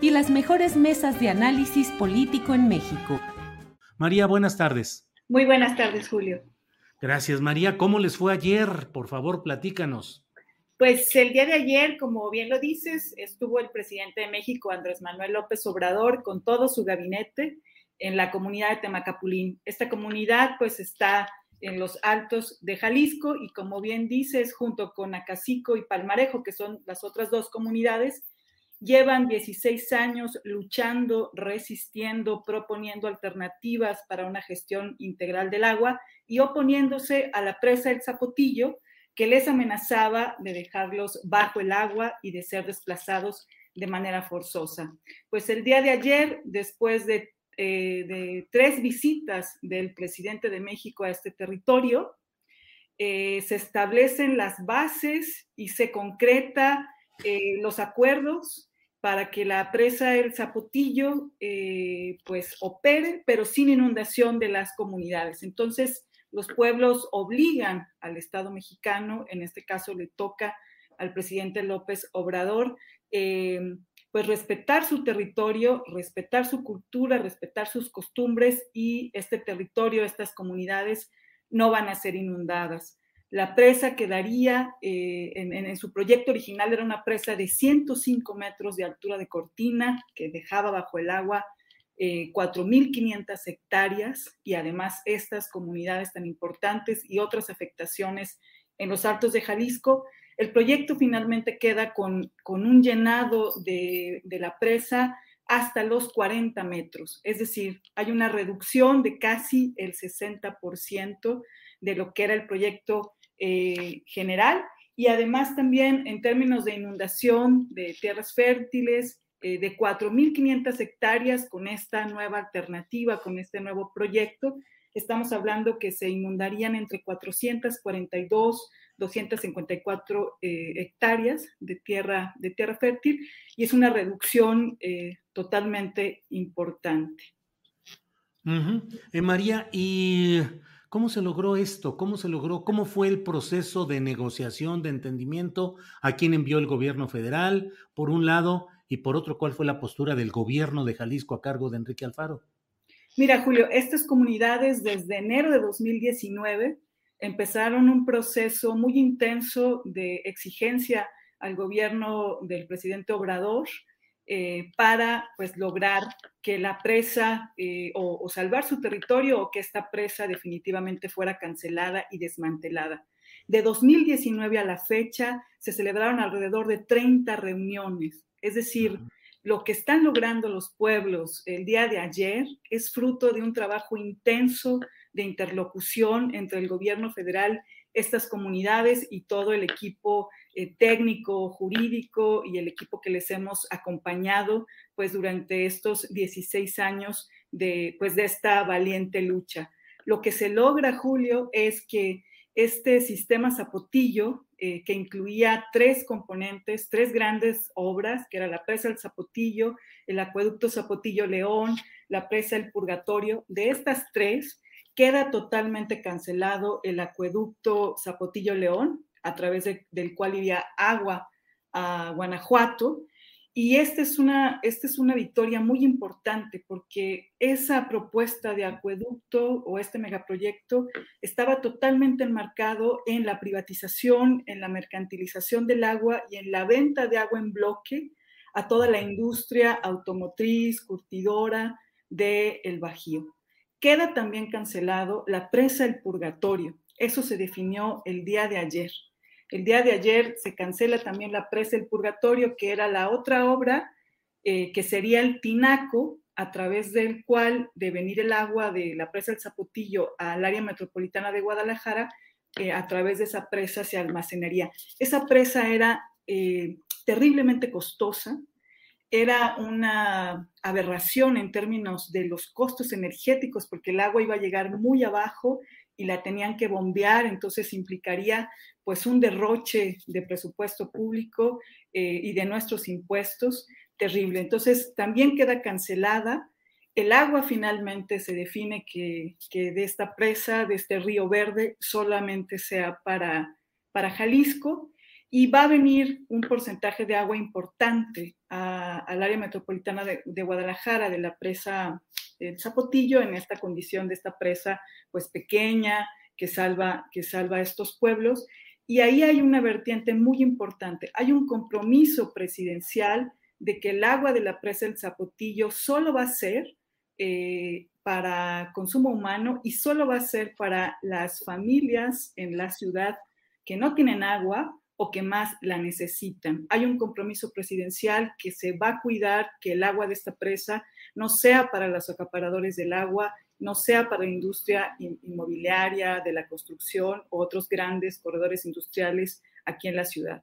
y las mejores mesas de análisis político en México. María, buenas tardes. Muy buenas tardes, Julio. Gracias, María. ¿Cómo les fue ayer? Por favor, platícanos. Pues el día de ayer, como bien lo dices, estuvo el presidente de México, Andrés Manuel López Obrador, con todo su gabinete en la comunidad de Temacapulín. Esta comunidad pues está en los altos de Jalisco y como bien dices, junto con Acacico y Palmarejo, que son las otras dos comunidades, llevan 16 años luchando, resistiendo, proponiendo alternativas para una gestión integral del agua y oponiéndose a la presa del Zapotillo, que les amenazaba de dejarlos bajo el agua y de ser desplazados de manera forzosa. Pues el día de ayer, después de eh, tres visitas del presidente de México a este territorio, eh, se establecen las bases y se concreta eh, los acuerdos para que la presa El Zapotillo pues opere, pero sin inundación de las comunidades. Entonces, los pueblos obligan al Estado mexicano, en este caso le toca al presidente López Obrador, pues respetar su territorio, respetar su cultura, respetar sus costumbres y este territorio, estas comunidades no van a ser inundadas. La presa quedaría, eh, en, su proyecto original era una presa de 105 metros de altura de cortina que dejaba bajo el agua 4.500 eh, hectáreas y además estas comunidades tan importantes y otras afectaciones en los altos de Jalisco. El proyecto finalmente queda con, un llenado de, la presa hasta los 40 metros, es decir, hay una reducción de casi el 60% de lo que era el proyecto eh, general y además también en términos de inundación de tierras fértiles, eh, de 4.500 hectáreas con esta nueva alternativa, con este nuevo proyecto, estamos hablando que se inundarían entre 442 254 eh, hectáreas de tierra, de tierra fértil y es una reducción eh, totalmente importante. Eh, María, ¿y cómo se logró esto? ¿Cómo se logró? ¿Cómo fue el proceso de negociación, de entendimiento? ¿A quién envió el gobierno federal? Por un lado, y por otro, ¿cuál fue la postura del gobierno de Jalisco a cargo de Enrique Alfaro? Mira, Julio, estas comunidades desde enero de 2019 empezaron un proceso muy intenso de exigencia al gobierno del presidente Obrador eh, para pues lograr que la presa eh, o, salvar su territorio o que esta presa definitivamente fuera cancelada y desmantelada. De 2019 a la fecha se celebraron alrededor de 30 reuniones, es decir, lo que están logrando los pueblos el día de ayer es fruto de un trabajo intenso de interlocución entre el gobierno federal, estas comunidades y todo el equipo eh, técnico, jurídico y el equipo que les hemos acompañado pues durante estos 16 años de, pues, de esta valiente lucha. Lo que se logra, Julio, es que este sistema Zapotillo, eh, que incluía tres componentes, tres grandes obras, que era la presa del Zapotillo, el acueducto Zapotillo León, la presa del Purgatorio, de estas tres, queda totalmente cancelado el acueducto Zapotillo León, a través del cual iría agua a Guanajuato. Y esta es, una, esta es una victoria muy importante porque esa propuesta de acueducto o este megaproyecto estaba totalmente enmarcado en la privatización, en la mercantilización del agua y en la venta de agua en bloque a toda la industria automotriz, curtidora del el Bajío. Queda también cancelado la presa El Purgatorio. Eso se definió el día de ayer. El día de ayer se cancela también la presa El Purgatorio, que era la otra obra eh, que sería el tinaco a través del cual de venir el agua de la presa El Zapotillo al área metropolitana de Guadalajara, eh, a través de esa presa se almacenaría. Esa presa era eh, terriblemente costosa, era una aberración en términos de los costos energéticos, porque el agua iba a llegar muy abajo y la tenían que bombear, entonces implicaría pues un derroche de presupuesto público eh, y de nuestros impuestos terrible. Entonces también queda cancelada. El agua finalmente se define que, de esta presa, de este río verde, solamente sea para, para Jalisco y va a venir un porcentaje de agua importante al área metropolitana de, de, Guadalajara, de la presa el Zapotillo en esta condición de esta presa pues pequeña que salva, que salva a estos pueblos. Y ahí hay una vertiente muy importante. Hay un compromiso presidencial de que el agua de la presa del Zapotillo solo va a ser eh, para consumo humano y solo va a ser para las familias en la ciudad que no tienen agua o que más la necesitan. Hay un compromiso presidencial que se va a cuidar que el agua de esta presa no sea para los acaparadores del agua, no sea para la industria inmobiliaria, de la construcción o otros grandes corredores industriales aquí en la ciudad.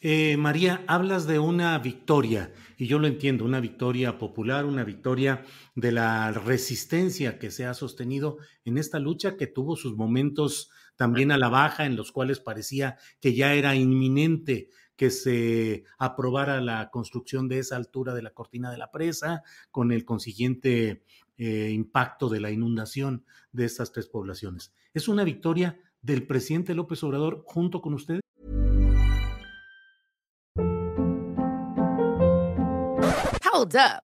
Eh, María, hablas de una victoria, y yo lo entiendo, una victoria popular, una victoria de la resistencia que se ha sostenido en esta lucha que tuvo sus momentos también a la baja, en los cuales parecía que ya era inminente que se aprobara la construcción de esa altura de la cortina de la presa, con el consiguiente eh, impacto de la inundación de estas tres poblaciones. ¿Es una victoria del presidente López Obrador junto con ustedes? Hold up.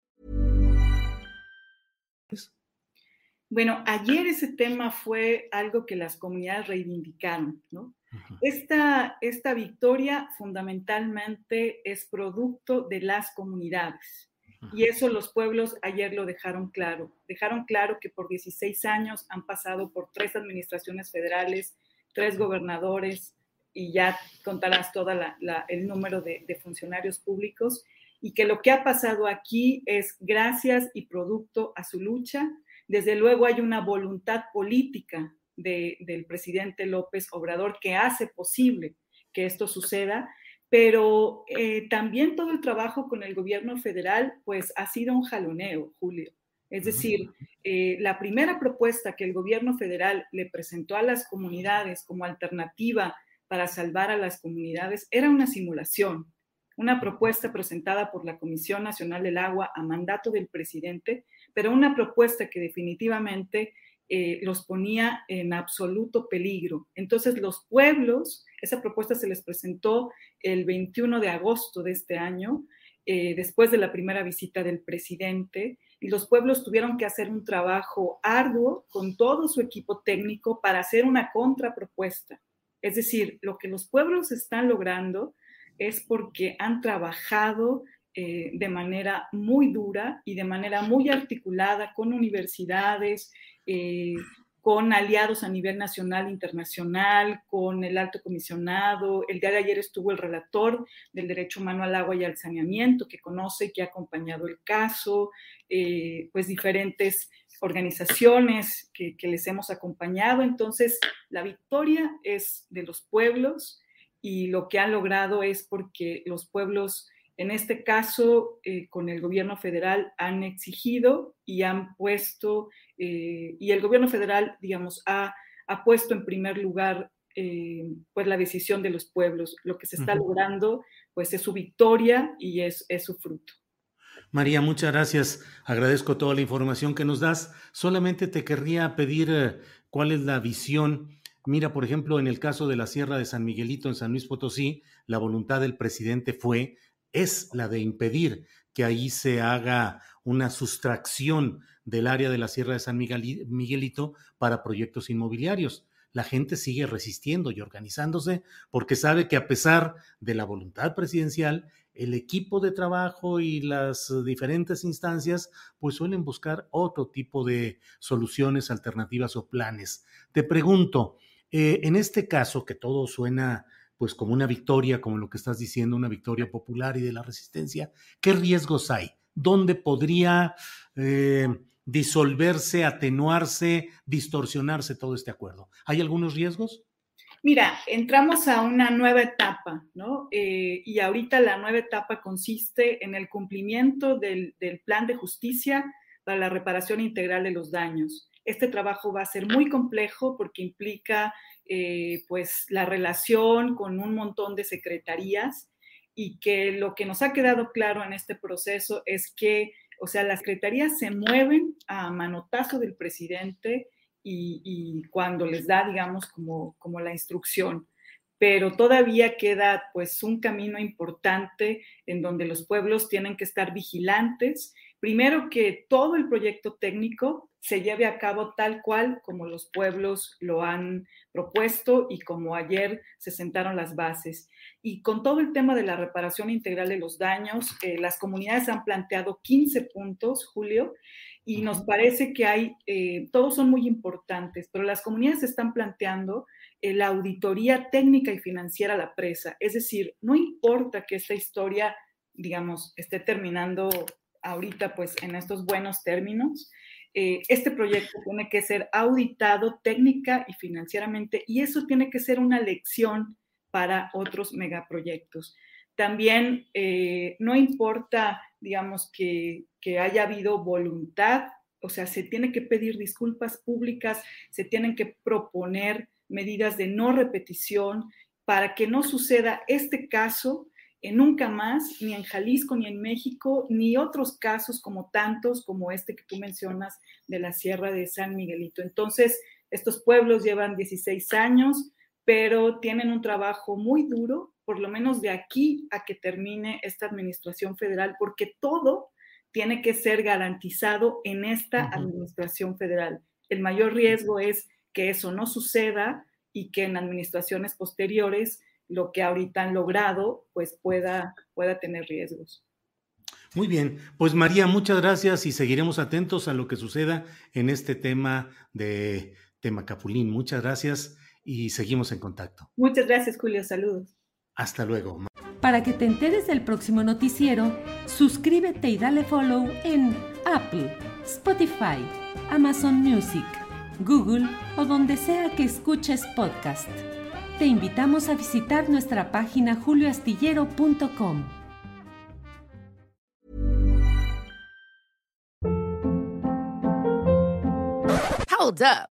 Bueno, ayer ese tema fue algo que las comunidades reivindicaron, ¿no? esta, esta victoria fundamentalmente es producto de las comunidades. Y eso los pueblos ayer lo dejaron claro. Dejaron claro que por 16 años han pasado por tres administraciones federales, tres gobernadores, y ya contarás todo el número de, de funcionarios públicos, y que lo que ha pasado aquí es gracias y producto a su lucha, desde luego hay una voluntad política del presidente López Obrador que hace posible que esto suceda, pero eh, también todo el trabajo con el gobierno federal pues ha sido un jaloneo, Julio. Es decir, eh, la primera propuesta que el gobierno federal le presentó a las comunidades como alternativa para salvar a las comunidades era una simulación, una propuesta presentada por la Comisión Nacional del Agua a mandato del presidente pero una propuesta que definitivamente eh, los ponía en absoluto peligro. Entonces los pueblos, esa propuesta se les presentó el 21 de agosto de este año, eh, después de la primera visita del presidente, y los pueblos tuvieron que hacer un trabajo arduo con todo su equipo técnico para hacer una contrapropuesta. Es decir, lo que los pueblos están logrando es porque han trabajado eh, de manera muy dura y de manera muy articulada con universidades, eh, con aliados a nivel nacional e internacional, con el alto comisionado. El día de ayer estuvo el relator del derecho humano al agua y al saneamiento, que conoce y que ha acompañado el caso, eh, pues diferentes organizaciones que, que, les hemos acompañado. Entonces, la victoria es de los pueblos y lo que han logrado es porque los pueblos en este caso, eh, con el gobierno federal han exigido y han puesto, eh, y el gobierno federal, digamos, ha, ha puesto en primer lugar eh, pues la decisión de los pueblos. Lo que se está logrando, pues es su victoria y es, es su fruto. María, muchas gracias. Agradezco toda la información que nos das. Solamente te querría pedir cuál es la visión. Mira, por ejemplo, en el caso de la Sierra de San Miguelito en San Luis Potosí, la voluntad del presidente fue es la de impedir que ahí se haga una sustracción del área de la Sierra de San Miguelito para proyectos inmobiliarios. La gente sigue resistiendo y organizándose porque sabe que a pesar de la voluntad presidencial, el equipo de trabajo y las diferentes instancias pues suelen buscar otro tipo de soluciones alternativas o planes. Te pregunto, eh, en este caso que todo suena pues como una victoria, como lo que estás diciendo, una victoria popular y de la resistencia, ¿qué riesgos hay? ¿Dónde podría eh, disolverse, atenuarse, distorsionarse todo este acuerdo? ¿Hay algunos riesgos? Mira, entramos a una nueva etapa, ¿no? Eh, y ahorita la nueva etapa consiste en el cumplimiento del, del plan de justicia para la reparación integral de los daños. Este trabajo va a ser muy complejo porque implica eh, pues la relación con un montón de secretarías y que lo que nos ha quedado claro en este proceso es que, o sea, las secretarías se mueven a manotazo del presidente y, cuando les da, digamos, como, como la instrucción pero todavía queda pues un camino importante en donde los pueblos tienen que estar vigilantes. Primero que todo el proyecto técnico se lleve a cabo tal cual como los pueblos lo han propuesto y como ayer se sentaron las bases. Y con todo el tema de la reparación integral de los daños, eh, las comunidades han planteado 15 puntos, Julio, y nos parece que hay, eh, todos son muy importantes, pero las comunidades están planteando eh, la auditoría técnica y financiera a la presa. Es decir, no importa que esta historia, digamos, esté terminando ahorita pues en estos buenos términos, eh, este proyecto tiene que ser auditado técnica y financieramente y eso tiene que ser una lección para otros megaproyectos. También eh, no importa, digamos, que, que haya habido voluntad, o sea, se tiene que pedir disculpas públicas, se tienen que proponer medidas de no repetición para que no suceda este caso nunca más, ni en Jalisco, ni en México, ni otros casos como tantos como este que tú mencionas de la Sierra de San Miguelito. Entonces, estos pueblos llevan 16 años, pero tienen un trabajo muy duro, por lo menos de aquí a que termine esta administración federal, porque todo tiene que ser garantizado en esta administración federal. El mayor riesgo es que eso no suceda y que en administraciones posteriores lo que ahorita han logrado, pues pueda, pueda tener riesgos. Muy bien, pues María, muchas gracias y seguiremos atentos a lo que suceda en este tema de Temacapulín. Muchas gracias y seguimos en contacto. Muchas gracias, Julio. Saludos. Hasta luego. Para que te enteres del próximo noticiero, suscríbete y dale follow en Apple, Spotify, Amazon Music, Google o donde sea que escuches podcast te invitamos a visitar nuestra página julioastillero.com. Hold up.